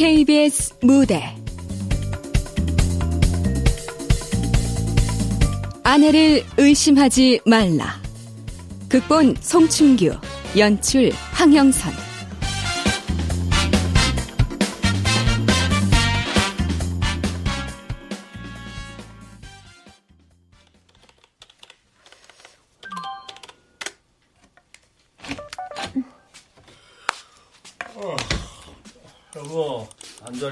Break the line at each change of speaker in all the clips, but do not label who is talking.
KBS 무대 아내를 의심하지 말라. 극본 송춘규, 연출 황영선.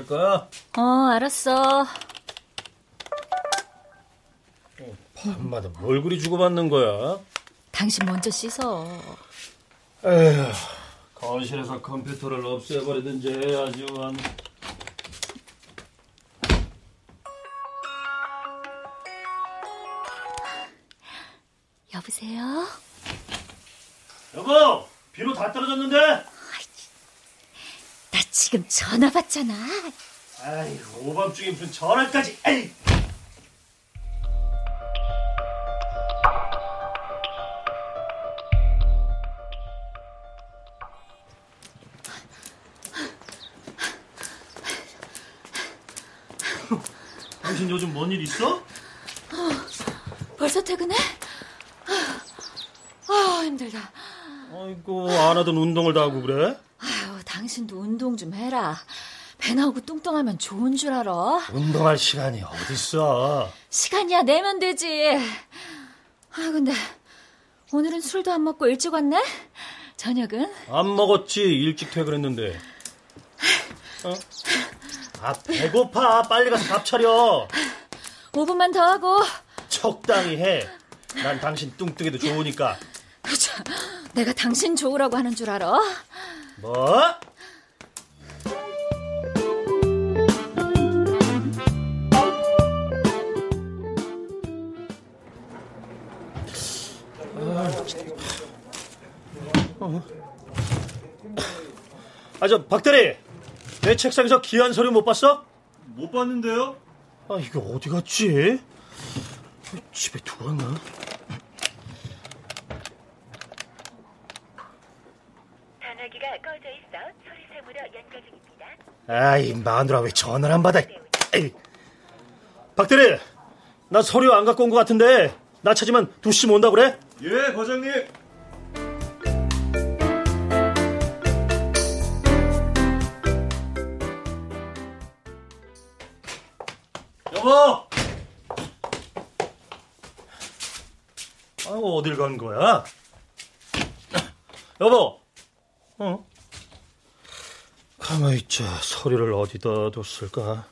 거야?
어, 알았어.
밤마다 뭘 그리 주고받는 거야?
당신 먼저 씻어.
에휴, 거실에서 컴퓨터를 없애버리든지 해야지, 원.
여보세요?
여보, 비로 다 떨어졌는데?
나 지금 전화 받잖아.
아이, 오밤중에 무슨 전화까지, 에이! 당신 요즘 뭔 일 있어?
벌써 퇴근해? 아, 힘들다.
아이고, 안 하던 운동을 다 하고 그래?
당신도 운동 좀 해라. 배 나오고 뚱뚱하면 좋은 줄 알아.
운동할 시간이 어딨어.
시간이야 내면 되지. 아, 근데 오늘은 술도 안 먹고 일찍 왔네? 저녁은?
안 먹었지, 일찍 퇴근했는데. 어? 아, 배고파. 빨리 가서 밥 차려.
5분만 더 하고.
적당히 해. 난 당신 뚱뚱해도 좋으니까.
그쵸. 내가 당신 좋으라고 하는 줄 알아?
뭐? 아, 저, 박대리! 내 책상에서 귀한 서류 못 봤어?
못 봤는데요?
아, 이게 어디 갔지? 집에 두고 갔나?
전화기가 꺼져 있어 소리 사무로 연결 중입니다.
아이, 마누라 왜 전화를 안 받아? 에이. 박대리! 나 서류 안 갖고 온 것 같은데, 나 찾으면 두시면 온다 그래?
예, 과장님.
여보! 아, 어딜 간 거야? 여보! 어? 가만히 있자. 서류를 어디다 뒀을까?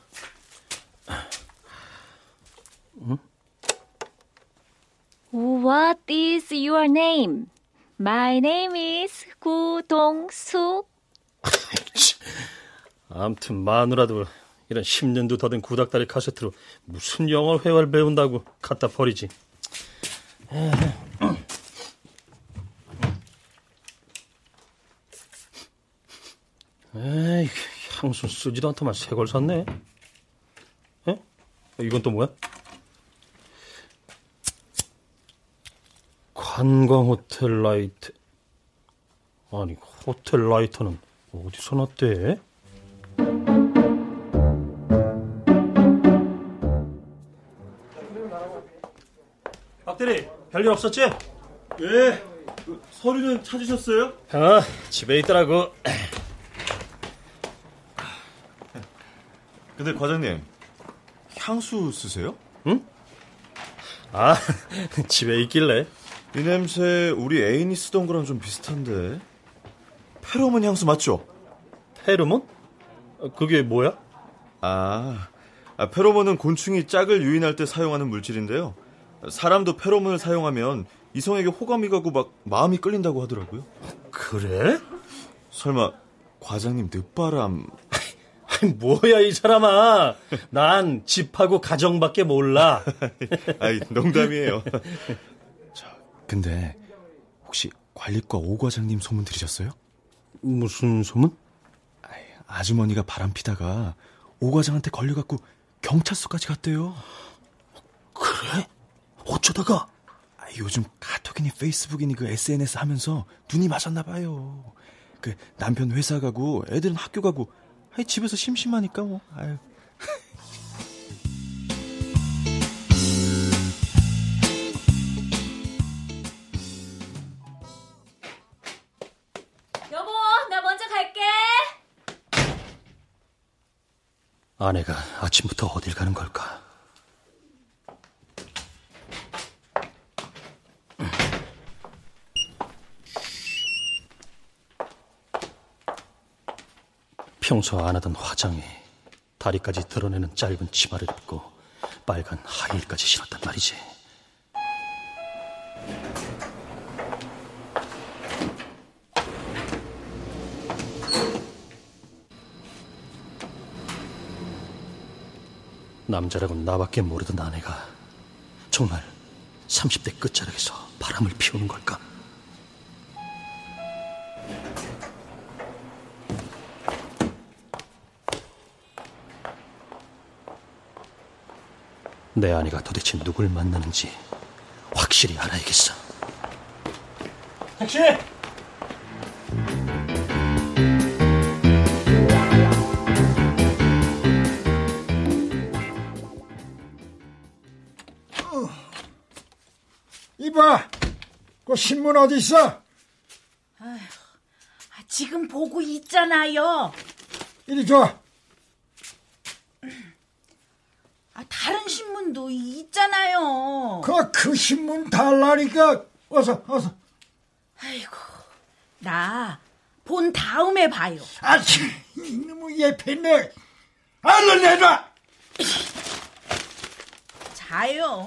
What is your name? My name is 구동숙.
암튼 마누라도 이런 10년도 더 된 구닥다리 카세트로 무슨 영어 회화를 배운다고 갖다 버리지. 에이, 향수 쓰지도 않더만 새 걸 샀네. 에? 이건 또 뭐야? 관광 호텔 라이터. 아니, 호텔 라이터는 어디서 났대? 박대리, 별일 없었지?
예. 그, 서류는 찾으셨어요?
어, 집에 있더라고.
근데 과장님, 향수 쓰세요?
아, 집에 있길래.
이 냄새 우리 애인이 쓰던 거랑 좀 비슷한데. 페로몬 향수 맞죠?
페르몬? 어, 그게 뭐야?
아, 아, 페로몬은 곤충이 짝을 유인할 때 사용하는 물질인데요. 사람도 페로몬을 사용하면 이성에게 호감이 가고 막 마음이 끌린다고 하더라고요.
그래?
설마 과장님 늦바람
아니, 뭐야, 이 사람아. 난 집하고 가정밖에 몰라.
아이 농담이에요. 자, 근데 혹시 관리과 오 과장님 소문 들으셨어요?
무슨 소문?
아주머니가 바람 피다가 오 과장한테 걸려갖고 경찰서까지 갔대요.
그래? 어쩌다가?
아, 요즘 카톡이니 페이스북이니 그 SNS 하면서 눈이 맞았나 봐요. 그 남편 회사 가고 애들은 학교 가고 집에서 심심하니까 뭐. 아유.
여보, 나 먼저 갈게.
아내가 아침부터 어딜 가는 걸까? 평소 안 하던 화장에 다리까지 드러내는 짧은 치마를 입고 빨간 하이힐까지 신었단 말이지. 남자라곤 나밖에 모르던 아내가 정말 30대 끝자락에서 바람을 피우는 걸까? 내 아내가 도대체 누굴 만나는지 확실히 알아야겠어. 택시!
이봐, 그 신문 어디 있어?
아, 지금 보고 있잖아요.
이리 줘.
아, 다른 신문도 있잖아요.
그, 그 신문 달라니까 어서 어서.
아이고, 나 본 다음에 봐요.
아, 참, 이놈의 예패네. 얼른 내놔.
자요.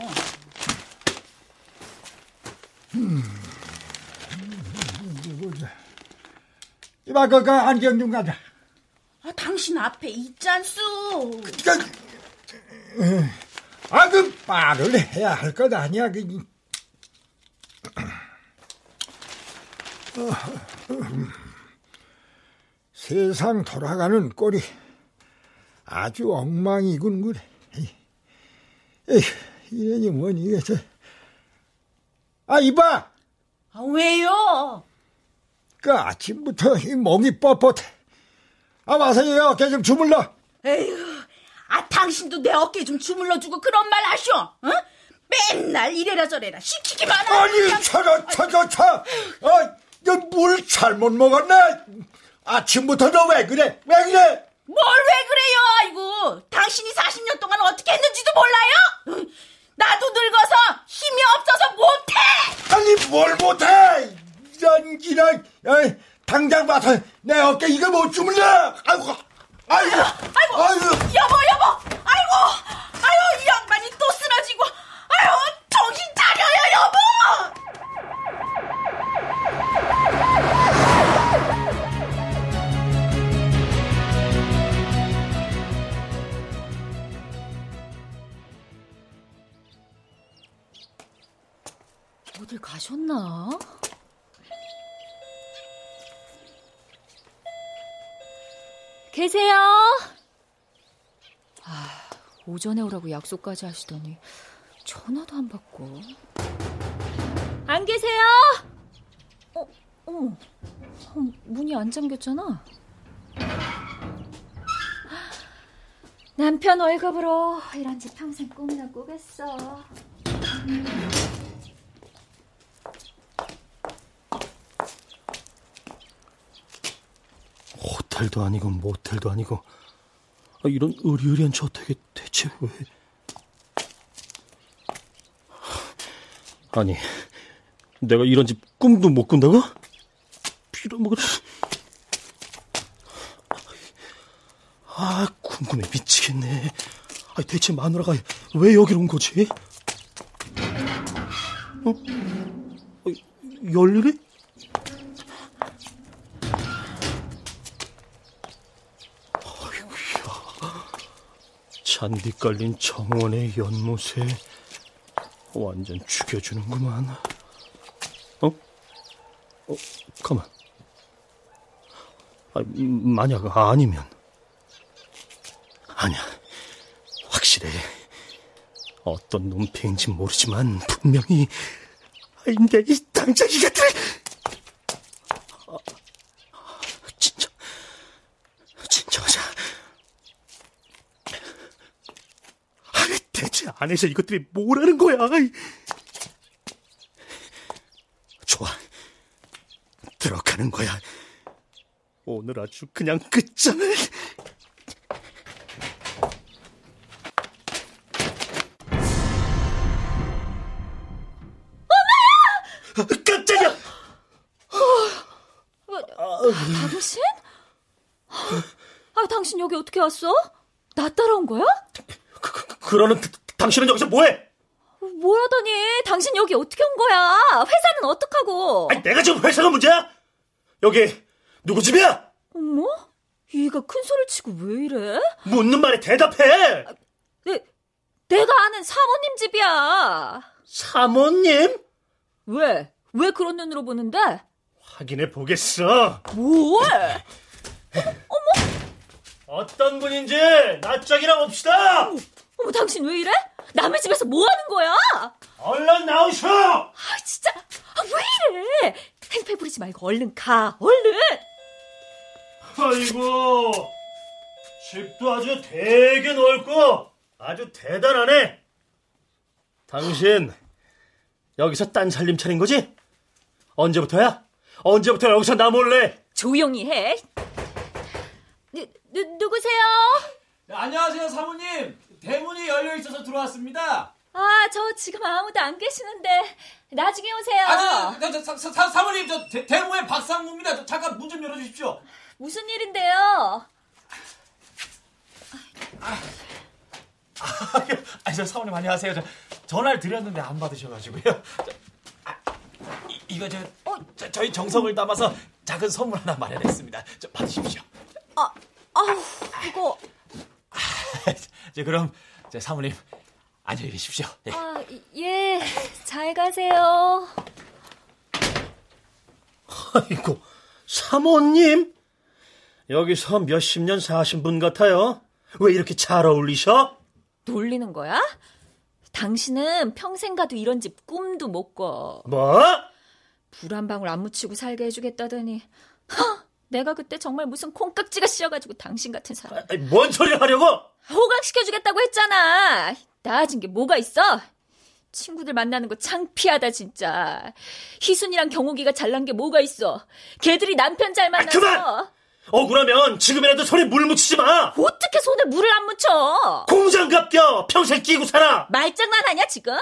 이봐, 그, 그 안경 좀 가자.
아, 당신 앞에 있잖소.
그, 아, 그 말을 해야 할 것 아니야. 그, 이- 세상 돌아가는 꼴이 아주 엉망이군 그래. 에이, 이러니 뭐니 이게 저. 아 이봐,
아, 왜요?
그 아침부터 이 목이 뻣뻣해. 아 와서 이 어깨 좀 주물러.
에휴, 아, 당신도 내 어깨 좀 주물러주고 그런 말 하셔. 어? 맨날 이래라 저래라 시키기만 하고.
아니, 차려, 차려, 차. 어, 너물 잘못 먹었네. 아침부터 너 왜 그래? 왜 그래?
뭘 왜 그래요? 아이고, 당신이 40년 동안 어떻게 했는지도 몰라요? 응, 나도 늙어서 힘이 없어서 못해.
아니, 뭘 못해? 이런, 어이, 당장 봐서 내 어깨 이거 못 주물러. 아이고, 아이고,
아이고,
아이고.
여보, 여보, 아이고, 아이고, 이 양반이 또 쓰러지고, 아이고, 정신 차려요, 여보.
어딜 가셨나? 계세요? 아, 오전에 오라고 약속까지 하시더니 전화도 안 받고. 안 계세요? 어, 어, 어 문이 안 잠겼잖아. 남편 월급으로 이런 집 평생 꿈이나 꾸겠어.
호텔도 아니고 모텔도 아니고 아, 이런 의리의리한 저택에 대체 왜? 아니, 내가 이런 집 꿈도 못 꾼다고? 빌어먹을. 아, 궁금해 미치겠네. 아, 대체 마누라가 왜 여기로 온 거지? 어? 어, 열일이? 잔디 깔린 정원의 연못에 완전 죽여주는구만. 어? 어, 가만. 아, 음, 만약 아니면. 아니야. 확실해. 어떤 놈패인지 모르지만 분명히 내이 당장이 같은 아, 진짜 진정하자. 대체 안에서 이것들이 뭐라는 거야? 좋아. 들어가는 거야. 오늘 아주 그냥 끝장을. 엄마! 깜짝이야!
당신? 아, 당신 여기 어떻게 왔어? 나 따라온 거야?
그, 그, 그러는 그, 당신은 여기서 뭐해?
뭐라더니 당신 여기 어떻게 온 거야? 회사는 어떡하고?
아니, 내가 지금 회사가 문제야? 여기 누구 집이야?
어머? 얘가 큰 소리를 치고 왜 이래?
묻는 말에 대답해.
내, 내가 아는 사모님 집이야.
사모님?
왜? 왜 그런 눈으로 보는데?
확인해 보겠어.
뭘?
어떤 분인지 낯짝이나 봅시다.
어머, 당신 왜 이래? 남의 집에서 뭐 하는 거야?
얼른 나오셔.
아, 진짜. 아, 왜 이래? 행패 부리지 말고 얼른 가. 얼른!
아이고, 집도 아주 되게 넓고 아주 대단하네. 당신 여기서 딴 살림 차린 거지? 언제부터야? 언제부터 여기서 나 몰래?
조용히 해. 누, 누, 누구세요?
네, 안녕하세요, 사모님. 대문이 열려 있어서 들어왔습니다.
아, 저 지금 아무도 안 계시는데 나중에 오세요.
아, 저, 저, 저, 사, 사, 사모님, 저 대, 대문의 박상무입니다. 저, 잠깐 문 좀 열어주십시오.
무슨 일인데요?
아, 저 사모님 안녕하세요. 저 전화를 드렸는데 안 받으셔가지고요. 저, 아, 이, 이거 저, 저 저희 정성을 담아서 작은 선물 하나 마련했습니다. 저 받으십시오.
아, 아우, 이거.
저 그럼 저 사모님 안녕히 계십시오. 예.
아, 예, 잘 가세요.
아이고, 사모님? 여기서 몇십 년 사신 분 같아요. 왜 이렇게 잘 어울리셔?
놀리는 거야? 당신은 평생 가도 이런 집 꿈도 못 꿔.
뭐?
불 한 방울 안 묻히고 살게 해주겠다더니, 하! 내가 그때 정말 무슨 콩깍지가 씌어가지고 당신 같은 사람
아이, 뭔 소리 하려고?
호강시켜주겠다고 했잖아. 나아진 게 뭐가 있어? 친구들 만나는 거 창피하다 진짜. 희순이랑 경욱이가 잘난 게 뭐가 있어? 걔들이 남편 잘 만나서
그만! 억울하면 지금이라도 손에 물 묻히지 마!
어떻게 손에 물을 안 묻혀?
공장갑 껴! 평생 끼고 살아!
말장난하냐 지금?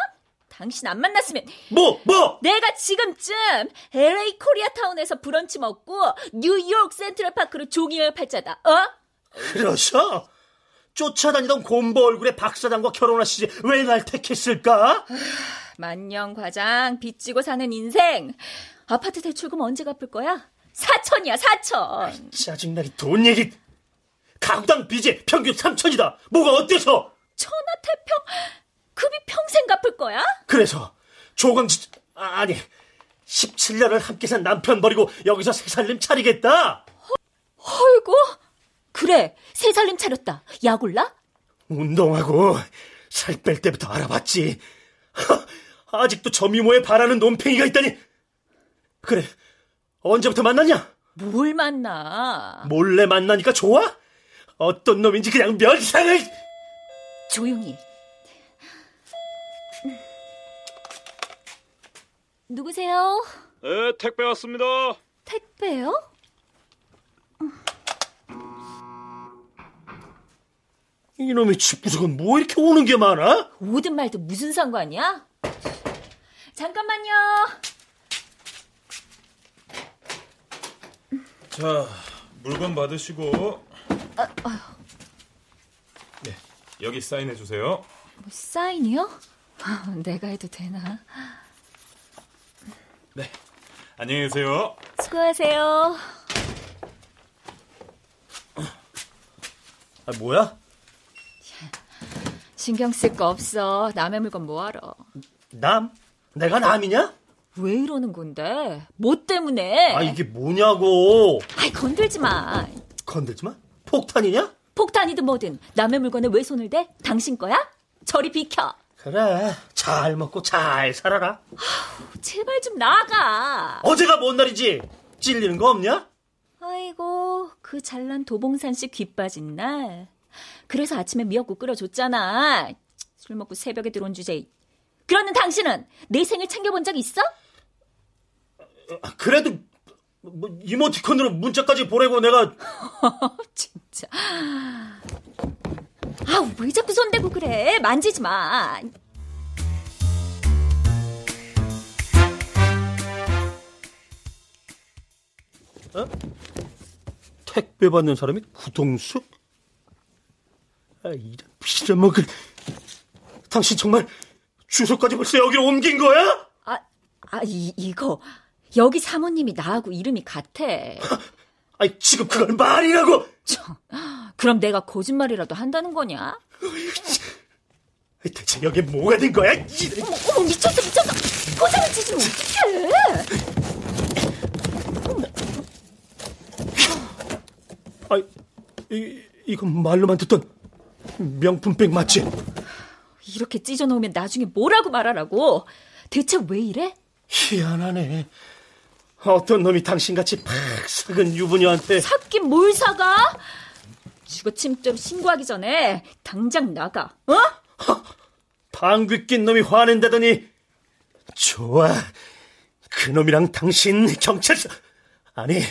당신 안 만났으면
뭐, 뭐!
내가 지금쯤 LA 코리아타운에서 브런치 먹고 뉴욕 센트럴파크로 종이열 팔자다. 어?
그러셔? 쫓아다니던 곰보 얼굴의 박 사장과 결혼하시지 왜 날 택했을까?
만년 과장 빚지고 사는 인생. 아파트 대출금 언제 갚을 거야? 사천이야 사천.
짜증나게 돈 얘기. 가구당 빚이 평균 3천이다. 뭐가 어때서?
천하태평 급이 평생 갚을 거야?
그래서 조광지 아, 아니 17년을 함께 산 남편 버리고 여기서 새 살림 차리겠다.
어이구. 그래 새 살림 차렸다. 약 올라?
운동하고 살 뺄 때부터 알아봤지. 하, 아직도 저 미모에 바라는 논팽이가 있다니. 그래 언제부터 만났냐?
뭘 만나?
몰래 만나니까 좋아? 어떤 놈인지 그냥 면상을.
조용히. 누구세요?
네, 택배 왔습니다.
택배요?
이놈의 집구석은 뭐 이렇게 오는 게 많아?
오든 말든 무슨 상관이야? 잠깐만요.
자, 물건 받으시고. 네, 여기 사인해 주세요.
뭐 사인이요? 내가 해도 되나?
네, 안녕히 계세요.
수고하세요.
아, 뭐야?
신경 쓸 거 없어. 남의 물건 뭐하러.
남? 내가 남이냐?
왜 이러는 건데? 뭐 때문에?
아 이게 뭐냐고.
아이, 건들지 마.
건들지 마. 폭탄이냐?
폭탄이든 뭐든 남의 물건에 왜 손을 대? 당신 거야? 저리 비켜.
그래. 잘 먹고 잘 살아라.
제발 좀 나가.
어제가 뭔 날이지? 찔리는 거 없냐?
아이고, 그 잘난 도봉산 씨 귀 빠진 날. 그래서 아침에 미역국 끓여줬잖아. 술 먹고 새벽에 들어온 주제에. 그러는 당신은 내 생일 챙겨본 적 있어?
그래도 뭐 이모티콘으로 문자까지 보내고 내가
진짜. 아, 왜 자꾸 손대고 그래? 만지지 마.
택배 받는 사람이 구동숙? 아, 이런 빌어먹을. 당신 정말 주소까지 벌써 여기로 옮긴 거야?
아, 아, 이, 이거. 여기 사모님이 나하고 이름이 같아.
아니, 지금 그걸 말이라고!
그럼 내가 거짓말이라도 한다는 거냐?
대체 여기 뭐가 된 거야? 이-
어머, 어머 미쳤어, 미쳤어! 고장을 치시면 어떡해!
아이, 이, 이건 말로만 듣던 명품백 맞지?
이렇게 찢어놓으면 나중에 뭐라고 말하라고? 대체 왜 이래?
희한하네. 어떤 놈이 당신같이 팍 삭은 유부녀한테
샀긴 뭘 사가? 주거 침입죄로 신고하기 전에 당장 나가, 어?
방귀 낀 놈이 화낸다더니 좋아. 그놈이랑 당신 경찰서 아니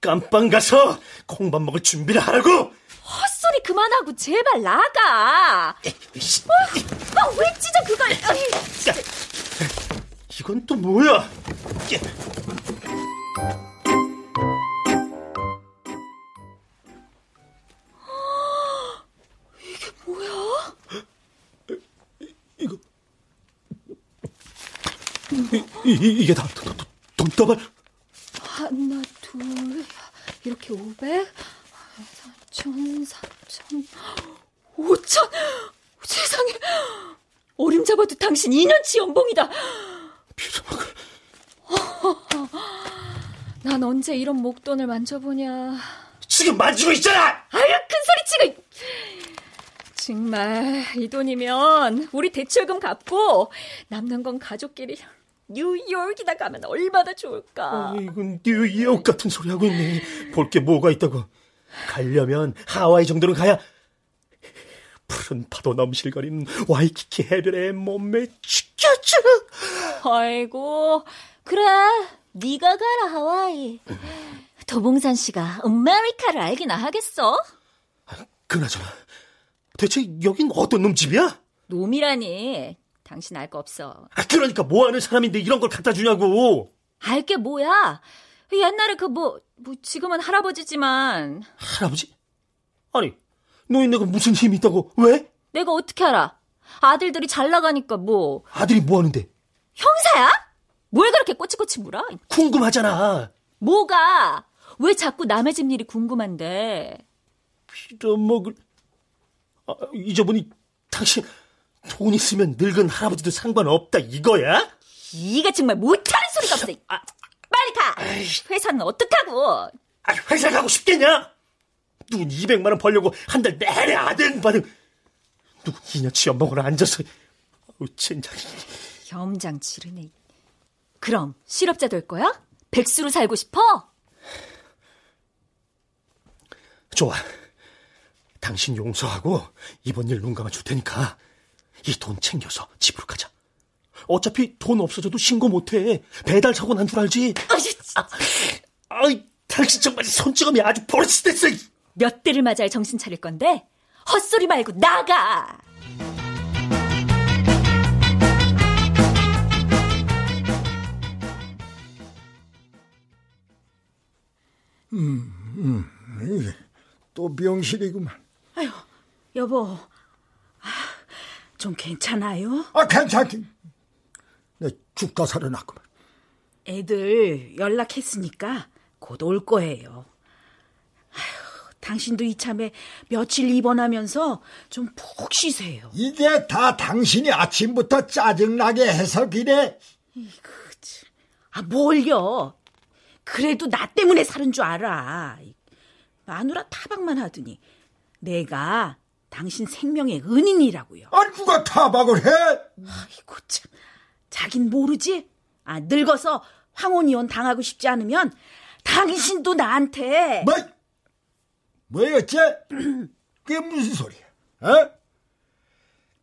깜빵 가서 콩밥 먹을 준비를 하라고.
헛소리 그만하고 제발 나가! 아, 왜 찢어 그걸!
이건 또 뭐야? 이, 이, 이게 다 돈, 돈다발
하나, 둘, 이렇게 500, 4천, 4천, 5천! 세상에! 어림 잡아도 당신 2년치 연봉이다!
빌어먹을
난 언제 이런 목돈을 만져보냐.
지금 만지고 있잖아.
아유, 큰 소리 치고! 정말, 이 돈이면 우리 대출금 갚고 남는 건 가족끼리 뉴욕이다 가면 얼마나 좋을까.
이건 뉴욕 같은 소리 하고 있네. 볼 게 뭐가 있다고. 가려면 하와이 정도는 가야 푸른 파도 넘실거리는 와이키키 해변의 몸매 죽여줘.
아이고, 그래. 네가 가라, 하와이. 도봉산 씨가 아메리카를 알기나 하겠어?
그나저나 대체 여긴 어떤 놈 집이야?
놈이라니. 당신 알 거 없어.
아, 그러니까 뭐 하는 사람인데 이런 걸 갖다 주냐고.
알 게 뭐야? 옛날에 그 뭐, 뭐 지금은 할아버지지만
할아버지? 아니, 노인네가 무슨 힘이 있다고? 왜?
내가 어떻게 알아? 아들들이 잘 나가니까 뭐
아들이 뭐 하는데?
형사야? 뭘 그렇게 꼬치꼬치 물어?
궁금하잖아.
뭐가? 왜 자꾸 남의 집 일이 궁금한데?
빌어먹을. 아, 잊어보니 당신 돈 있으면 늙은 할아버지도 상관없다 이거야?
이가 정말 못하는 소리가 없어. 아, 빨리 가. 회사는 어떡하고?
아, 회사 가고 싶겠냐? 누군 200만 원 벌려고 한 달 내내 아등바등 누군 2년치 연봉을 앉아서 아우 진짜
겸장 지르네. 그럼 실업자 될 거야? 백수로 살고 싶어?
좋아. 당신 용서하고 이번 일 눈 감아 줄 테니까 이 돈 챙겨서 집으로 가자. 어차피 돈 없어져도 신고 못해. 배달 사고 난 줄 알지? 아, 아이, 당신 정말 손찌검이 아주 버릇됐어.
몇 대를 맞아야 정신 차릴 건데 헛소리 말고 나가.
또 병실이구만.
아유, 여보. 아, 좀 괜찮아요?
아, 괜찮긴. 내 죽다 살아났구만.
애들 연락했으니까 곧 올 거예요. 아휴, 당신도 이참에 며칠 입원하면서 좀 푹 쉬세요.
이게 다 당신이 아침부터 짜증나게 해서 그래.
아, 뭘요? 그래도 나 때문에 사는 줄 알아. 마누라 타박만 하더니 내가 당신 생명의 은인이라고요.
아니, 누가 타박을 해?
아이고 참, 자긴 모르지? 아, 늙어서 황혼이혼 당하고 싶지 않으면 당신도 나한테
뭐, 뭐였지? 그게 무슨 소리야? 어?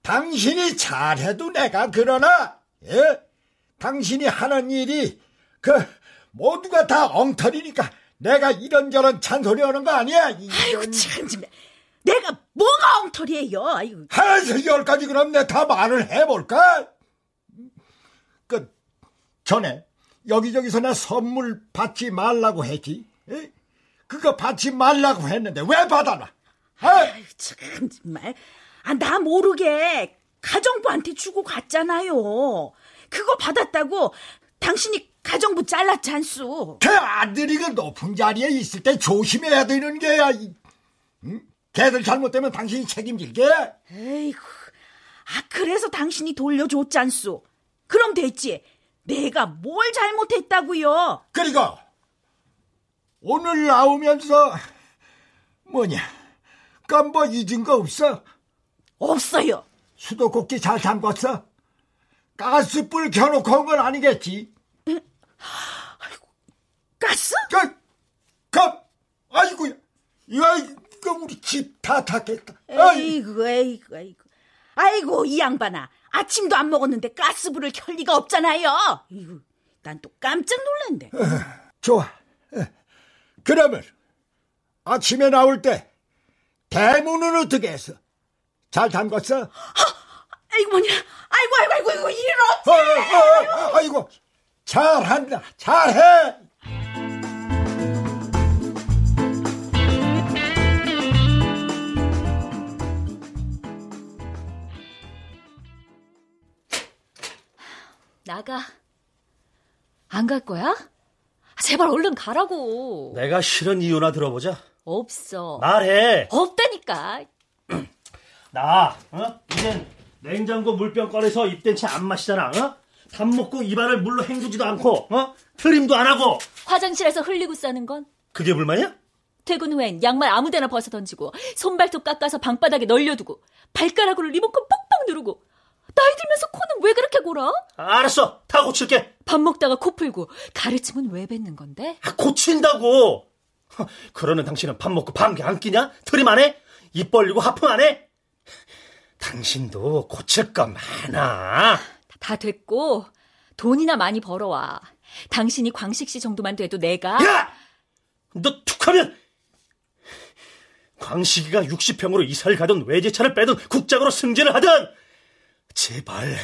당신이 잘해도 내가 그러나, 예? 당신이 하는 일이, 그, 모두가 다 엉터리니까 내가 이런저런 잔소리 하는 거 아니야? 이런...
아이고 참 좀. 내가 뭐가 엉터리예요? 아이고.
하나에서 열까지 그럼 내가 다 말을 해볼까? 그 전에 여기저기서 나 선물 받지 말라고 했지. 에? 그거 받지 말라고 했는데 왜 받아놔?
아유 참 정말. 아, 나 모르게 가정부한테 주고 갔잖아요. 그거 받았다고 당신이 가정부 잘랐지 않소.
그 아들이 그 높은 자리에 있을 때 조심해야 되는 게야. 이- 응? 걔들 잘못되면 당신이 책임질게.
에이구. 아 그래서 당신이 돌려줬지 않소. 그럼 됐지. 내가 뭘 잘못했다고요?
그리고 오늘 나오면서 뭐냐? 깜뭐 잊은 거 없어?
없어요.
수도꼭지 잘 잠궜어? 가스불 켜놓고 온 건 아니겠지?
가스?
그, 그, 아이고 야. 야, 이거 우리 집 다 탔겠다. 아이,
에이구, 에이구, 에이구. 아이고, 이 양반아. 아침도 안 먹었는데 가스불을 켤 리가 없잖아요. 이구, 난또 깜짝 놀랐네.
좋아. 어. 그러면 아침에 나올 때 대문은 어떻게 했어? 잘 잠궜어?
아이고, 뭐냐. 아이고, 아이고, 아이고, 이거 이런.
어, 어, 어, 아이고, 잘한다. 잘해.
나가. 안 갈 거야? 아, 제발 얼른 가라고.
내가 싫은 이유나 들어보자.
없어.
말해.
없다니까.
나, 어? 이젠 냉장고 물병 꺼내서 입된 채 안 마시잖아, 어? 밥 먹고 입안을 물로 헹구지도 않고, 어? 트림도 안 하고.
화장실에서 흘리고 싸는 건
그게 불만이야?
퇴근 후엔 양말 아무데나 벗어 던지고 손발톱 깎아서 방바닥에 널려두고 발가락으로 리모컨 뻑뻑 누르고 나이 들면서 코는 왜 그렇게 골아?
알았어. 다 고칠게.
밥 먹다가 코 풀고 가르침은 왜 뱉는 건데?
아, 고친다고. 허, 그러는 당신은 밥 먹고 방귀 안 끼냐? 트림 안 해? 입 벌리고 하품 안 해? 당신도 고칠 거 많아.
다 됐고 돈이나 많이 벌어와. 당신이 광식 씨 정도만 돼도 내가
야! 너 툭하면 광식이가 60평으로 이사를 가던 외제차를 빼던 국장으로 승진을 하던 제발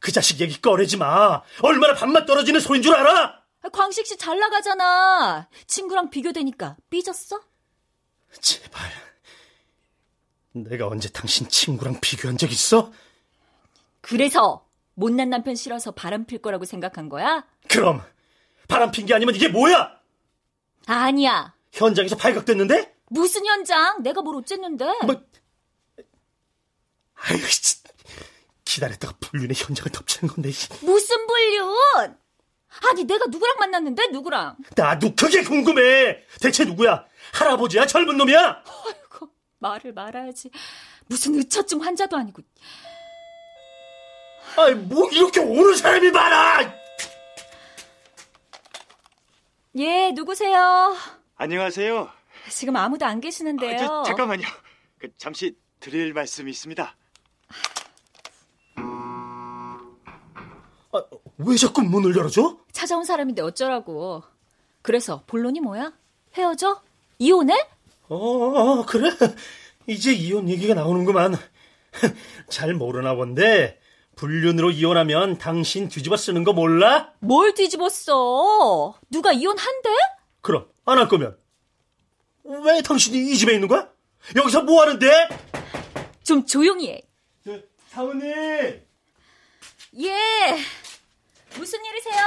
그 자식 얘기 꺼내지 마. 얼마나 밥맛 떨어지는 소린 줄 알아?
광식 씨 잘 나가잖아. 친구랑 비교되니까 삐졌어?
제발. 내가 언제 당신 친구랑 비교한 적 있어?
그래서 못난 남편 싫어서 바람 필 거라고 생각한 거야?
그럼 바람 핀 게 아니면 이게 뭐야?
아니야.
현장에서 발각됐는데?
무슨 현장? 내가 뭘 어쨌는데?
뭐 아유, 씨. 기다렸다가 불륜의 현장을 덮치는 건데. 씨.
무슨 불륜? 아니 내가 누구랑 만났는데 누구랑?
나도 그게 궁금해. 대체 누구야? 할아버지야? 젊은 놈이야?
아이고 말을 말아야지. 무슨 의처증 환자도 아니고.
아이, 뭐 이렇게 오는 사람이 많아!
예 누구세요?
안녕하세요.
지금 아무도 안 계시는데요.
아, 저, 잠깐만요. 그, 잠시 드릴 말씀이 있습니다.
왜 자꾸 문을 열어줘?
찾아온 사람인데 어쩌라고. 그래서 본론이 뭐야? 헤어져? 이혼해?
어, 어, 그래? 이제 이혼 얘기가 나오는구만. 잘 모르나 본데, 불륜으로 이혼하면 당신 뒤집어 쓰는 거 몰라?
뭘 뒤집었어? 누가 이혼한대?
그럼, 안 할 거면. 왜 당신이 이 집에 있는 거야? 여기서 뭐 하는데?
좀 조용히 해.
저, 사모님!
예. 무슨 일이세요?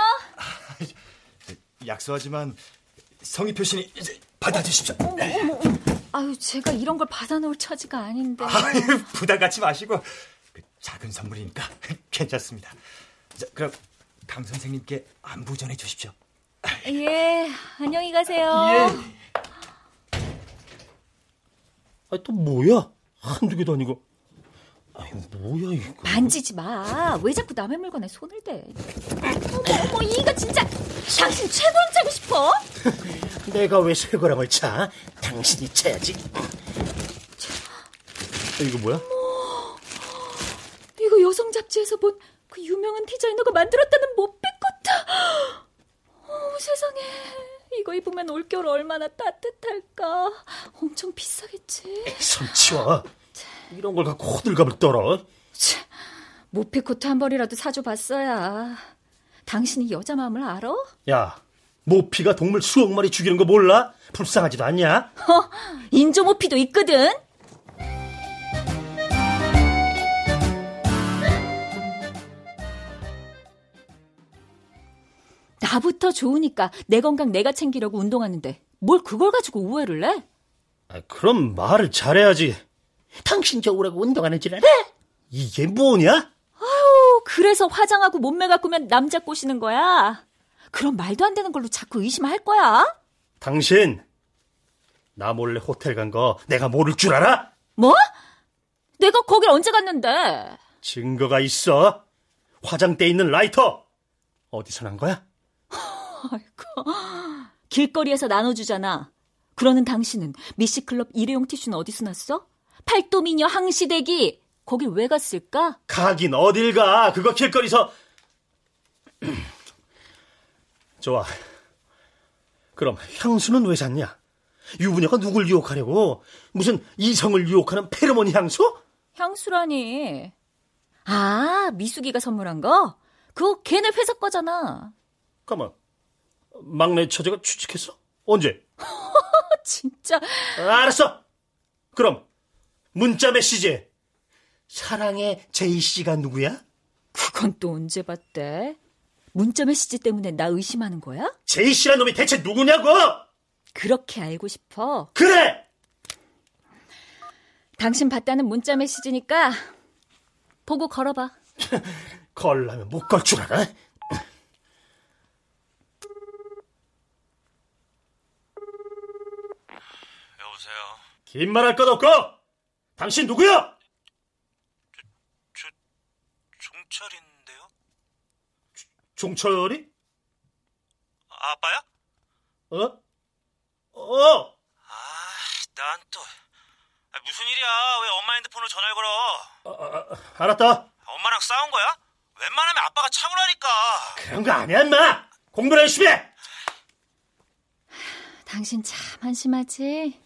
약소하지만 성의 표시니 이제 받아주십시오.
아유, 제가 이런 걸 받아놓을 처지가 아닌데.
아유, 부담 갖지 마시고 그 작은 선물이니까 괜찮습니다. 자, 그럼 강 선생님께 안부 전해 주십시오.
예, 안녕히 가세요.
아, 또 뭐야? 한두 개도 아니고. 아이, 뭐야, 이거.
만지지 마. 왜 자꾸 남의 물건에 손을 대? 어머, 어머, 이가 진짜. 당신 최고랑 차고 싶어?
내가 왜 쇠고랑을 차? 당신이 차야지. 아, 이거 뭐야?
모 여성 잡지에서 본 그 유명한 디자이너가 만들었다는 모피코트. 어, 세상에. 이거 입으면 올겨울 얼마나 따뜻할까. 엄청 비싸겠지.
손 치워. 이런 걸 갖고 호들갑을 떨어.
모피 코트 한 벌이라도 사줘봤어야. 당신이 여자 마음을 알아?
야, 모피가 동물 수억 마리 죽이는 거 몰라? 불쌍하지도 않냐?
어, 인조 모피도 있거든. 나부터 좋으니까 내 건강 내가 챙기려고 운동하는데 뭘 그걸 가지고 오해를 내?
아, 그럼 말을 잘해야지. 당신 좋으라고 운동하는 줄 알아? 이게 뭐냐?
아유, 그래서 화장하고 몸매 가꾸면 남자 꼬시는 거야. 그럼 말도 안 되는 걸로 자꾸 의심할 거야.
당신 나 몰래 호텔 간 거 내가 모를 줄 알아?
뭐? 내가 거길 언제 갔는데?
증거가 있어. 화장대 있는 라이터. 어디서 난 거야?
아이고. 길거리에서 나눠주잖아. 그러는 당신은 미씨클럽 일회용 티슈는 어디서 났어? 팔도미녀 항시대기 거길 왜 갔을까?
가긴 어딜 가. 그거 길거리서. 좋아. 그럼 향수는 왜 샀냐? 유부녀가 누굴 유혹하려고? 무슨 이성을 유혹하는 페로몬 향수?
향수라니. 아, 미숙이가 선물한 거? 그거 걔네 회사 거잖아.
가만. 막내 처제가 취직했어? 언제?
진짜.
알았어. 그럼 문자 메시지. 사랑의 제이 씨가 누구야?
그건 또 언제 봤대? 문자 메시지 때문에 나 의심하는 거야?
제이 씨란 놈이 대체 누구냐고?
그렇게 알고 싶어.
그래!
당신 봤다는 문자 메시지니까 보고 걸어봐.
걸라면 못 걸 줄 알아?
여보세요.
긴 말 할 것 없고 당신 누구야?
저 종철인데요.
종철이?
아, 아빠야?
어? 어?
아, 난 또. 아, 무슨 일이야? 왜 엄마 핸드폰으로 전화를 걸어?
아, 아, 알았다.
엄마랑 싸운 거야? 웬만하면 아빠가 참으라니까.
그런 거 아니야, 인마. 공부를 열심히 해.
당신 참 한심하지?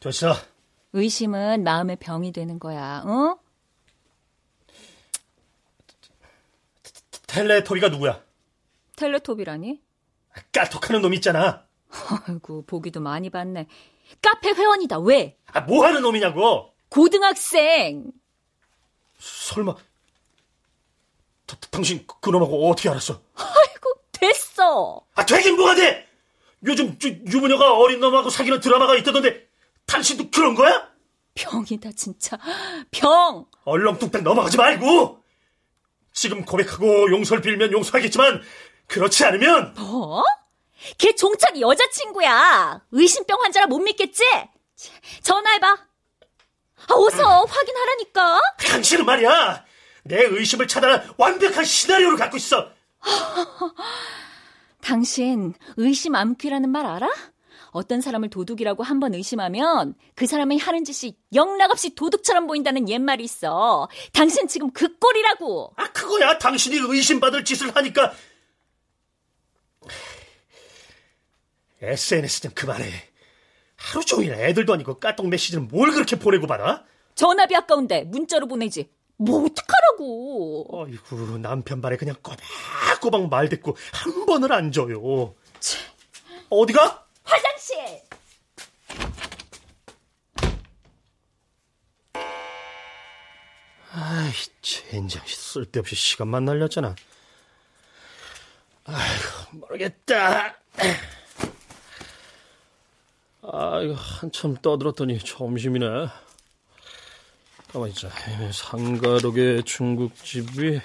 됐어.
의심은 마음의 병이 되는 거야, 어?
텔레토비가 누구야?
텔레톱이라니?
까톡하는 놈 있잖아.
아이고, 보기도 많이 봤네. 카페 회원이다, 왜?
아, 뭐 하는 놈이냐고.
고등학생!
설마 다, 당신 그 놈하고 어떻게 알았어?
아이고, 됐어!
아, 되긴 뭐가 돼! 요즘 저, 유부녀가 어린 놈하고 사귀는 드라마가 있다던데 당신도 그런 거야?
병이다, 진짜. 병!
얼렁뚱땅 넘어가지 말고! 지금 고백하고 용서를 빌면 용서하겠지만 그렇지 않으면
뭐? 걔 종철이 여자친구야. 의심병 환자라 못 믿겠지? 전화해봐. 아, 어서 확인하라니까.
당신은 말이야 내 의심을 차단한 완벽한 시나리오를 갖고 있어
당신 의심 암퀴라는 말 알아? 어떤 사람을 도둑이라고 한 번 의심하면 그 사람이 하는 짓이 영락없이 도둑처럼 보인다는 옛말이 있어. 당신 지금 그 꼴이라고.
아 그거야 당신이 의심받을 짓을 하니까 SNS 좀 그만해 하루 종일 애들도 아니고 까똑 메시지는 뭘 그렇게 보내고 받아?
전화비 아까운데 문자로 보내지. 뭐 어떡하라고.
어이구 남편 말에 그냥 꼬박꼬박 말 듣고 한 번을 안 줘요 어디가?
화장실.
아이 젠장 쓸데없이 시간만 날렸잖아 아이고 모르겠다 아이고 한참 떠들었더니 점심이네 가만히 있자 상가동의 중국집이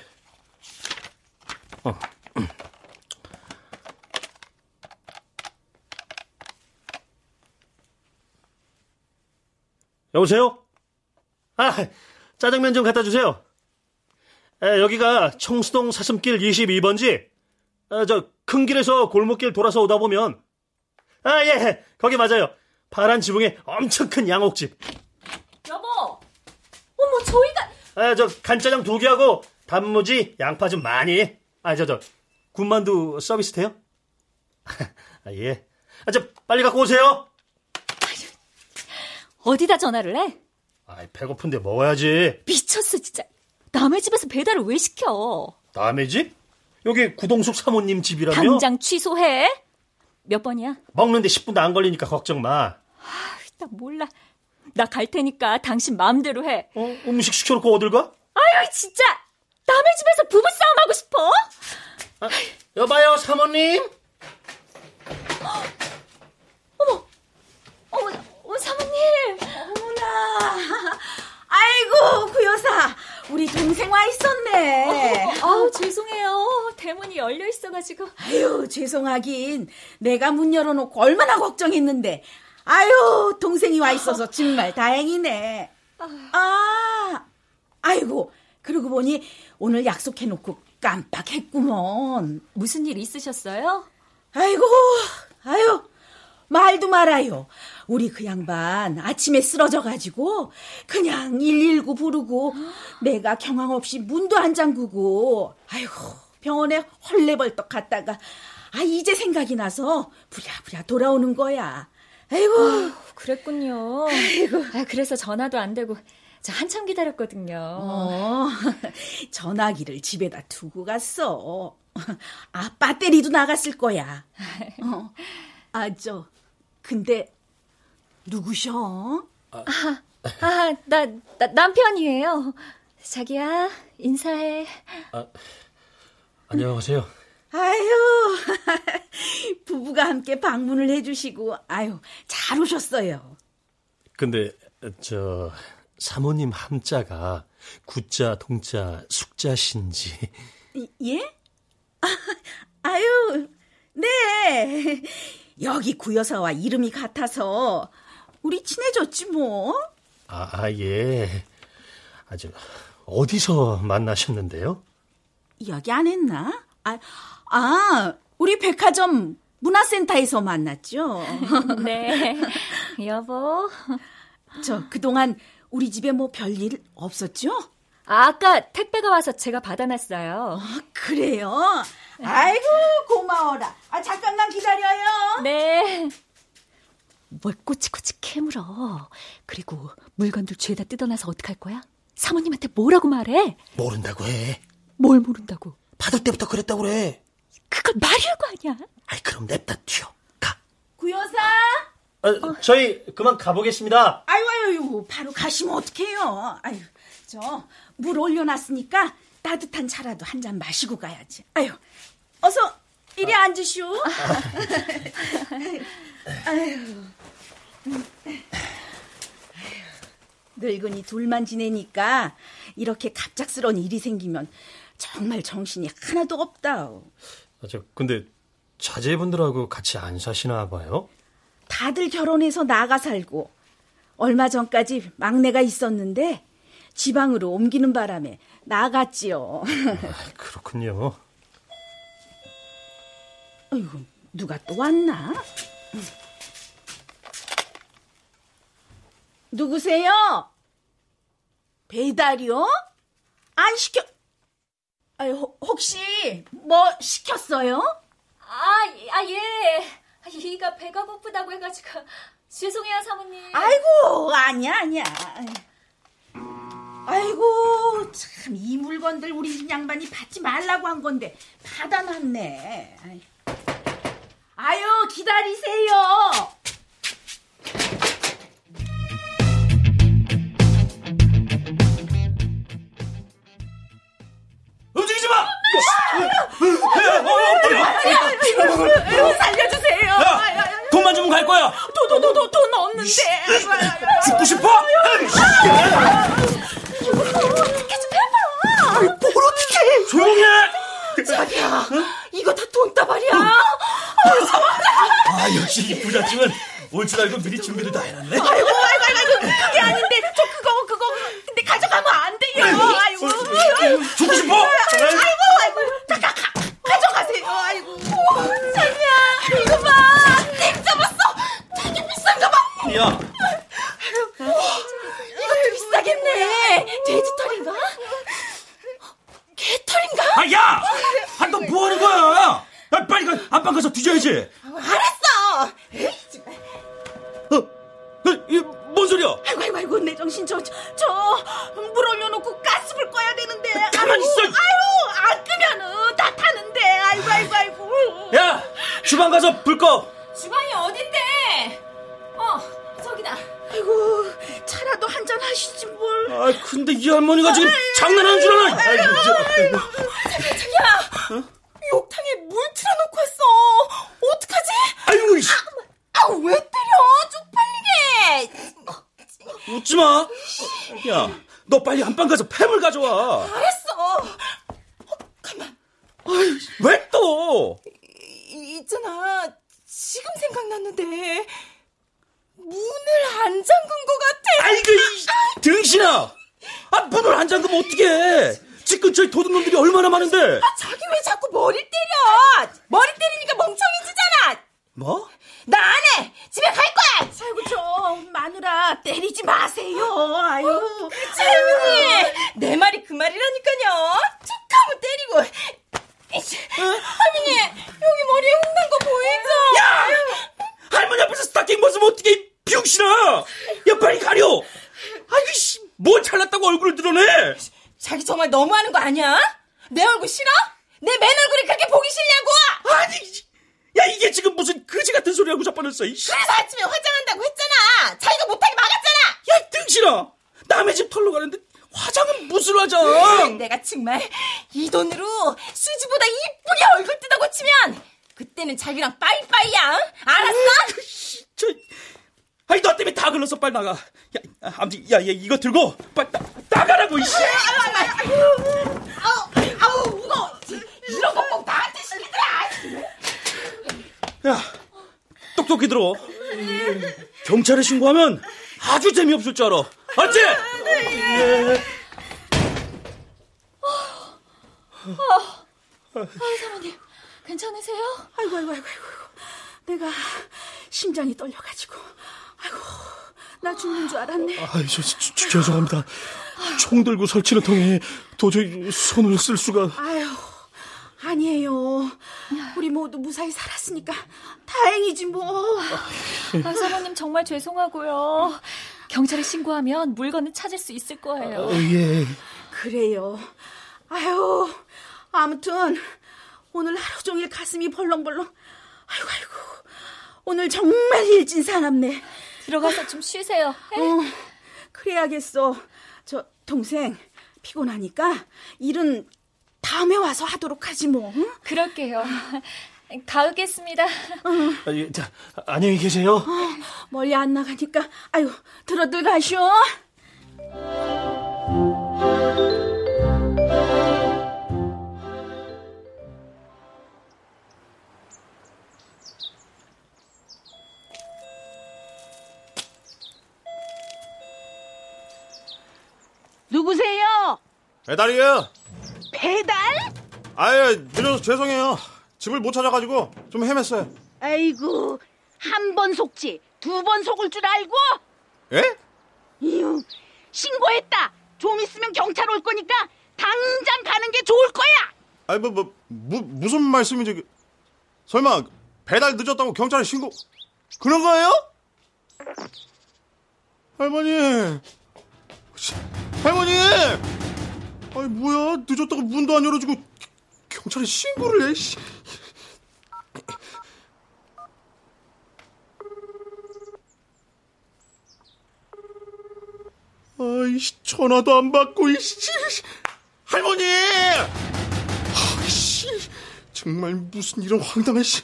어. 여보세요? 아, 짜장면 좀 갖다 주세요. 에, 여기가 청수동 사슴길 22번지. 아, 저, 큰 길에서 골목길 돌아서 오다 보면. 아, 예, 거기 맞아요. 파란 지붕에 엄청 큰 양옥집.
여보. 어머, 저희가
아, 저 간짜장 두 개하고 단무지, 양파 좀 많이. 아, 저, 저, 군만두 서비스 돼요? 아, 예. 아, 저, 빨리 갖고 오세요.
어디다 전화를 해?
아, 배고픈데 먹어야지.
미쳤어, 진짜. 남의 집에서 배달을 왜 시켜?
남의 집? 여기 구동숙 사모님 집이라며?
당장 취소해. 몇 번이야?
먹는데 10분도 안 걸리니까 걱정 마.
나 몰라. 나 갈 테니까 당신 마음대로 해.
어? 음식 시켜놓고 어딜 가?
아유, 진짜. 남의 집에서 부부싸움 하고 싶어?
아, 여봐요, 사모님.
어머, 어머, 어, 사모님.
어머나. 아이고, 그 여사. 우리 동생 와 있었네.
어, 아우, 죄송해요. 대문이 열려 있어가지고.
아유, 죄송하긴. 내가 문 열어놓고 얼마나 걱정했는데. 아유, 동생이 와 있어서 정말 다행이네. 아, 아이고, 그러고 보니 오늘 약속해놓고 깜빡했구먼.
무슨 일 있으셨어요?
아이고, 아유, 말도 말아요. 우리 그 양반 아침에 쓰러져가지고 그냥 119 부르고 내가 경황 없이 문도 안 잠그고 아이고 병원에 헐레벌떡 갔다가 아 이제 생각이 나서 부랴부랴 돌아오는 거야. 아이고
아유, 그랬군요. 아이고. 아, 그래서 전화도 안 되고 저 한참 기다렸거든요.
어, 전화기를 집에다 두고 갔어. 아 배터리도 나갔을 거야. 어. 아저 근데 누구셔?
아, 아, 나, 나 남편이에요. 자기야, 인사해.
아, 안녕하세요.
아유, 부부가 함께 방문을 해주시고, 아유, 잘 오셨어요.
근데, 저, 사모님 함자가 구자, 동자, 숙자신지.
예? 아, 아유, 네. 여기 구여사와 이름이 같아서 우리 친해졌지 뭐.
아, 아 예. 아주 어디서 만나셨는데요?
이야기 안 했나? 아, 아, 우리 백화점 문화센터에서 만났죠.
네. 여보.
저 그동안 우리 집에 뭐 별일 없었죠?
아, 아까 택배가 와서 제가 받아놨어요.
아, 그래요? 아이고, 고마워라. 아, 잠깐만 기다려요.
네. 뭘 꼬치꼬치 캐물어. 그리고 물건들 죄다 뜯어놔서 어떡할 거야? 사모님한테 뭐라고 말해?
모른다고 해.
뭘 모른다고?
받을 때부터 그랬다고 그래.
그걸 말이라고 하냐?
아이, 그럼 냅다 튀어. 가.
구여사?
어, 저희 그만 가보겠습니다.
아유, 아유, 바로 가시면 어떡해요. 아유, 저 물 올려놨으니까 따뜻한 차라도 한 잔 마시고 가야지. 아유, 어서 이리 앉으시오. 아유. 늙은이 둘만 지내니까 이렇게 갑작스러운 일이 생기면 정말 정신이 하나도 없다.
아, 저, 근데 자제분들하고 같이 안 사시나 봐요?
다들 결혼해서 나가 살고 얼마 전까지 막내가 있었는데 지방으로 옮기는 바람에 나갔지요.
아, 그렇군요.
아이고, 누가 또 왔나? 누구세요? 배달이요? 안 시켜. 아유, 혹시 뭐 시켰어요?
아, 아 예. 이가 배가 고프다고 해가지고 죄송해요 사모님.
아이고 아니야 아니야. 아이고 참 이 물건들 우리 집 양반이 받지 말라고 한 건데 받아놨네. 아유 기다리세요.
마!
살려주세요.
돈만 주면 갈 거야.
도도도도 돈 없는데.
죽고 싶어?
어떻게 좀 해봐.
뭘 어떻게? 조용히 해.
자기야, 이거 다 돈다발이야.
아 역시 이 부잣집은 올 줄 알고 미리 준비를 다 해놨네.
아이고, 아이고, 아이고, 그게 아닌데, 저 그거, 그거, 근데 가져가면 안 돼요. 아이고,
주고 싶어?
아이고,
뭐?
나안 해. 집에 갈 거야. 아이고 저 마누라 때리지 마세요. 아유. 할머니 내 말이 그 말이라니까요. 툭 하면 때리고. 이씨, 할머니 여기 머리에 흉난 거 보이죠?
야! 할머니 앞에서 스타킹 벗으면 어떻게 비용신아! 야, 빨리 가려! 아이고, 씨, 뭘 잘났다고 얼굴을 드러내!
자기 정말 너무하는 거 아니야? 내 얼굴 싫어? 내 맨 얼굴이 그렇게 보기 싫냐고?
아니, 야, 이게 지금 무슨 그지 같은 소리하고 자빠졌어.
그래서 아침에 화장한다고 했잖아. 자기가 못하게 막았잖아.
야, 등신아! 남의 집 털러 가는데 화장은 무슨 화장!
내가 정말 이 돈으로 수지보다 이쁘게 얼굴 뜯어 고치면 그때는 자기랑 빠이빠이야. 알았어?
저, 아니, 너 때문에 다 글렀어, 빨리 나가. 야, 아무튼, 야, 얘 이거 들고, 빨리 나, 나가라고, 이씨!
아우, 아우, 무거워. 이런 거꼭 나한테 시키더라.
야, 똑똑히 들어. 경찰에 신고하면 아주 재미없을 줄 알아. 알지?
아, 사모님, 괜찮으세요?
아이고, 아이고, 아이고, 아이고. 내가 심장이 떨려가지고. 아이고, 나 죽는 줄 알았네.
아이, 저, 저, 저, 죄송합니다. 총 들고 설치는 통에 도저히 손을 쓸 수가.
아유, 아니에요. 우리 모두 무사히 살았으니까 다행이지 뭐.
아, 사모님 정말 죄송하고요. 경찰에 신고하면 물건을 찾을 수 있을 거예요.
예.
그래요. 아유, 아무튼 오늘 하루 종일 가슴이 벌렁벌렁. 아이고 아이고. 오늘 정말 일진 사납네.
들어가서 좀 쉬세요. 예?
어, 그래야겠어. 저 동생 피곤하니까 일은 다음에 와서 하도록 하지 뭐. 응?
그럴게요. 가겠습니다.
아, 예, 자, 안녕히 계세요.
어, 멀리 안 나가니까 아유 들어들 가쇼. 누구세요?
배달이에요.
배달?
아예 늦어서 죄송해요. 집을 못 찾아가지고 좀 헤맸어요.
아이고 한 번 속지 두 번 속을 줄 알고?
예?
이유 신고했다. 좀 있으면 경찰 올 거니까 당장 가는 게 좋을 거야.
아니 뭐, 뭐 무, 무슨 말씀이지? 그, 설마 배달 늦었다고 경찰에 신고 그런 거예요? 할머니, 씨, 할머니, 아니 뭐야 늦었다고 문도 안 열어주고 경찰에 신고를 해? 씨. 아이씨 전화도 안 받고 이씨 할머니 아이씨 정말 무슨 이런 황당한 씨.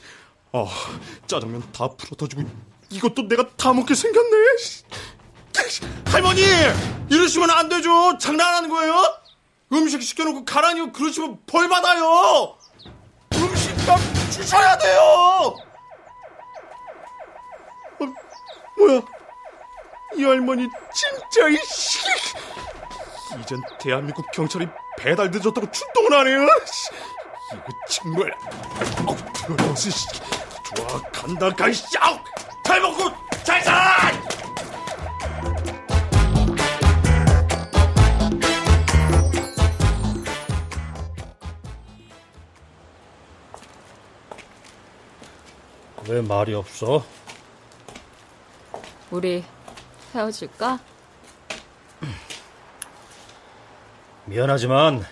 아 짜장면 다 풀어 터지고 이것도 내가 다 먹게 생겼네 씨. 할머니 이러시면 안 되죠 장난하는 거예요? 음식 시켜놓고 가라니고 그러시면 벌 받아요. 음식값 주셔야 돼요. 어, 뭐야? 이 할머니 진짜 이 씨. 이젠 대한민국 경찰이 배달 늦었다고 출동을 하네요? 씨, 이거 정말 어, 더러워서 씨. 좋아 간다 가이 씨. 아우, 잘 먹고 잘 살아
왜 말이 없어?
우리 헤어질까?
미안하지만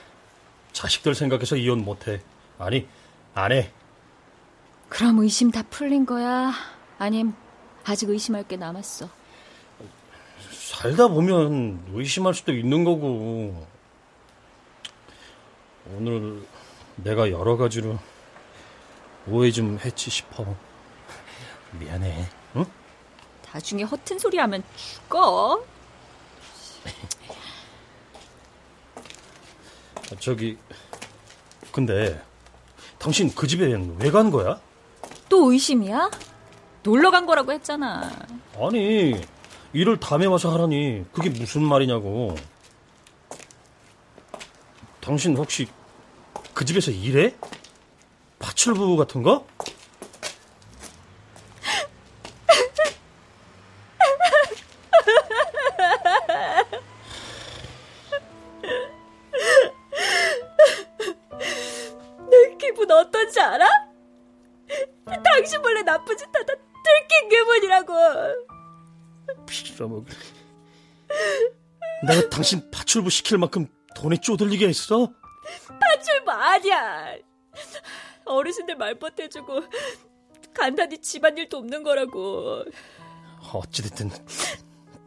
자식들 생각해서 이혼 못해. 아니, 안 해.
그럼 의심 다 풀린 거야? 아님 아직 의심할 게 남았어?
살다 보면 의심할 수도 있는 거고. 오늘 내가 여러 가지로 오해 좀 했지 싶어. 미안해. 응?
나중에 허튼 소리 하면 죽어.
저기 근데 당신 그 집엔 왜간 거야?
또 의심이야? 놀러 간 거라고 했잖아.
아니 일을 담에 와서 하라니 그게 무슨 말이냐고. 당신 혹시 그 집에서 일해? 파출부 같은 거?
당신
파출부 시킬 만큼 돈에 쪼들리게 했어?
파출부 아니야. 어르신들 말벗 해주고 간단히 집안일 돕는 거라고.
어찌됐든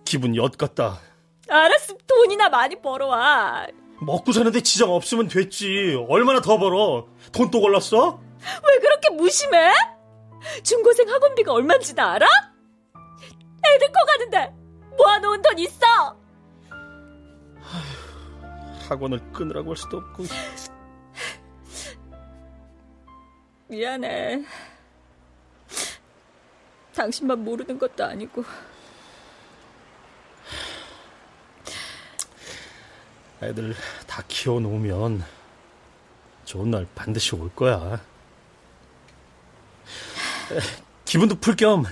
기분 엿같다.
알았으면 돈이나 많이 벌어와.
먹고 사는데 지장 없으면 됐지. 얼마나 더 벌어? 돈 또 걸렀어?
왜 그렇게 무심해? 중고생 학원비가 얼만지도 알아? 애들 커가는데 모아놓은 돈 있어?
학원을 끊으라고 할 수도 없고.
미안해. 당신만 모르는 것도 아니고.
애들 다 키워놓으면 좋은 날 반드시 올 거야. 에, 기분도 풀 겸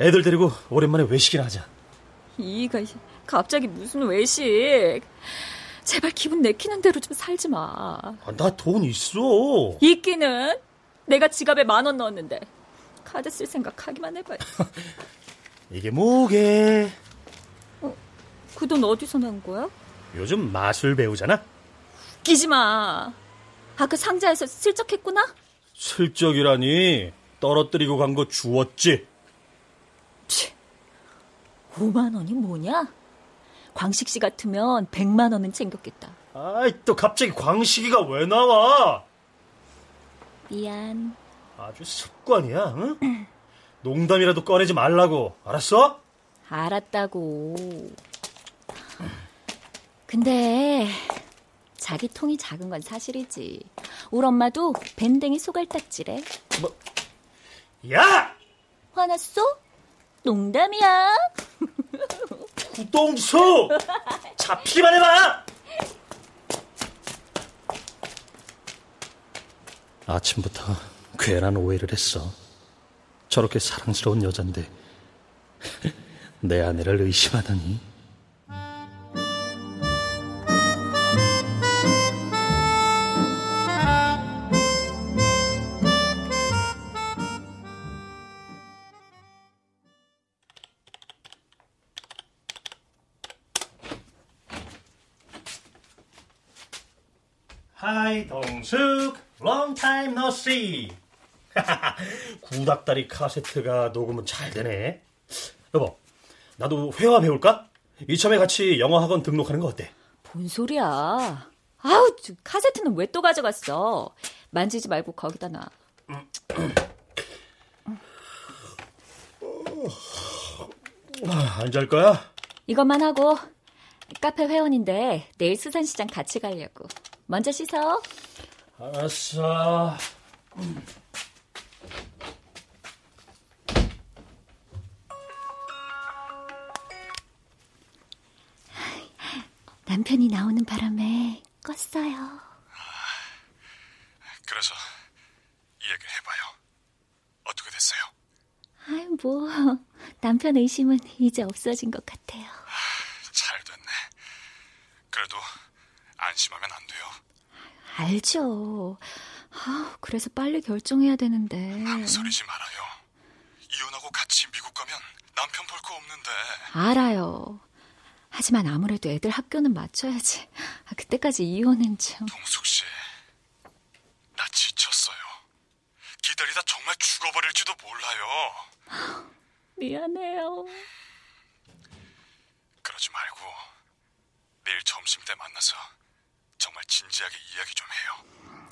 애들 데리고 오랜만에 외식이나 하자.
이이가 갑자기 무슨 외식? 제발 기분 내키는 대로 좀 살지 마.
아, 나 돈 있어.
있기는 내가 지갑에 만 원 넣었는데 카드 쓸 생각 하기만 해봐.
이게 뭐게?
그돈 어디서 난 거야?
요즘 마술 배우잖아.
웃기지 마. 아 그 상자에서 슬쩍 했구나?
슬쩍이라니 떨어뜨리고 간 거 주웠지.
5만 원이 뭐냐? 광식 씨 같으면 100만 원은 챙겼겠다.
아이 또 갑자기 광식이가 왜 나와?
미안.
아주 습관이야. 응? 농담이라도 꺼내지 말라고. 알았어?
알았다고. 근데 자기 통이 작은 건 사실이지. 우리 엄마도 밴댕이 소갈딱지래.
뭐? 야!
화났어? 농담이야.
구동수! 잡히기만 해봐! 아침부터 괜한 오해를 했어. 저렇게 사랑스러운 여잔데 내 아내를 의심하다니. 동숙, long time no see. 구닥다리 카세트가 녹음은 잘 되네. 여보, 나도 회화 배울까? 이참에 같이 영어 학원 등록하는 거 어때?
뭔 소리야? 아우, 저 카세트는 왜 또 가져갔어? 만지지 말고 거기다 놔.
안 잘 거야?
이것만 하고 카페 회원인데 내일 수산시장 같이 가려고. 먼저 씻어.
알았어.
남편이 나오는 바람에 껐어요.
그래서 이야기 해봐요. 어떻게 됐어요?
아이, 뭐, 남편 의심은 이제 없어진 것 같아요.
잘 됐네. 그래도 안심하면 안 돼요.
알죠. 아, 그래서 빨리 결정해야 되는데.
망설이지 말아요.
이혼하고 같이 미국 가면 남편 볼 거 없는데.
알아요. 하지만 아무래도 애들 학교는 맞춰야지. 아, 그때까지 이혼은 좀.
동숙 씨, 나 지쳤어요. 기다리다 정말 죽어버릴지도 몰라요.
미안해요.
그러지 말고 내일 점심 때 만나서 정말 진지하게 이야기 좀 해요.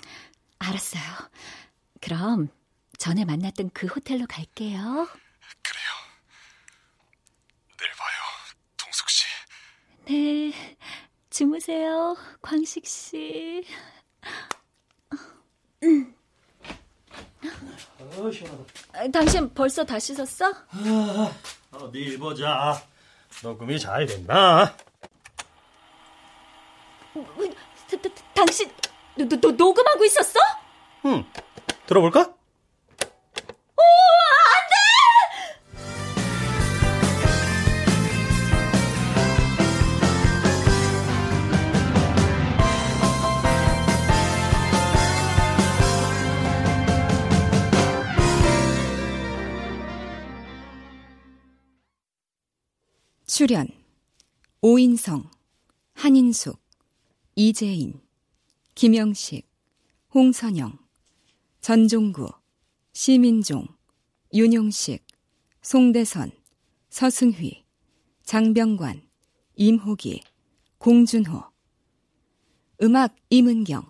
알았어요. 그럼 전에 만났던 그 호텔로 갈게요.
그래요. 내일 봐요, 동숙 씨.
네. 주무세요, 광식 씨.
어, 시원하다.
아, 당신 벌써 다 씻었어?
아, 어디 보자. 녹음이 잘 됐나?
당신 노, 노, 노, 녹음하고 있었어?
응. 들어볼까?
출연 오인성, 한인숙, 이재인, 김영식, 홍선영, 전종구, 시민종, 윤용식, 송대선, 서승휘, 장병관, 임호기, 공준호. 음악 임은경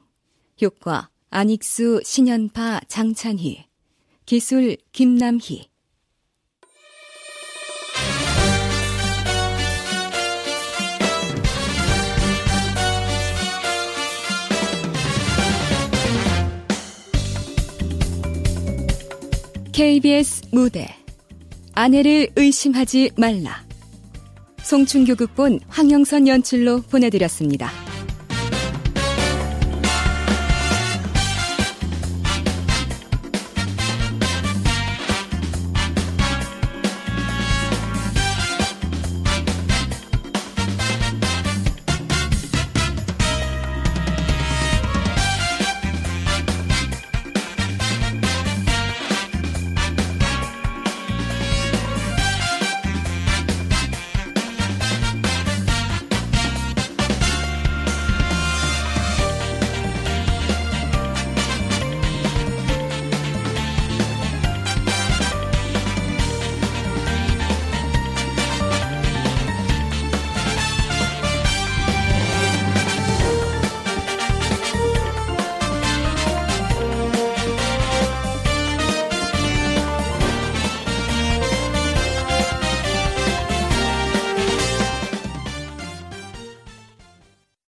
효과 안익수, 신연파, 장찬희. 기술 김남희 KBS 무대 아내를 의심하지 말라 송충교 극본 황영선 연출로 보내드렸습니다.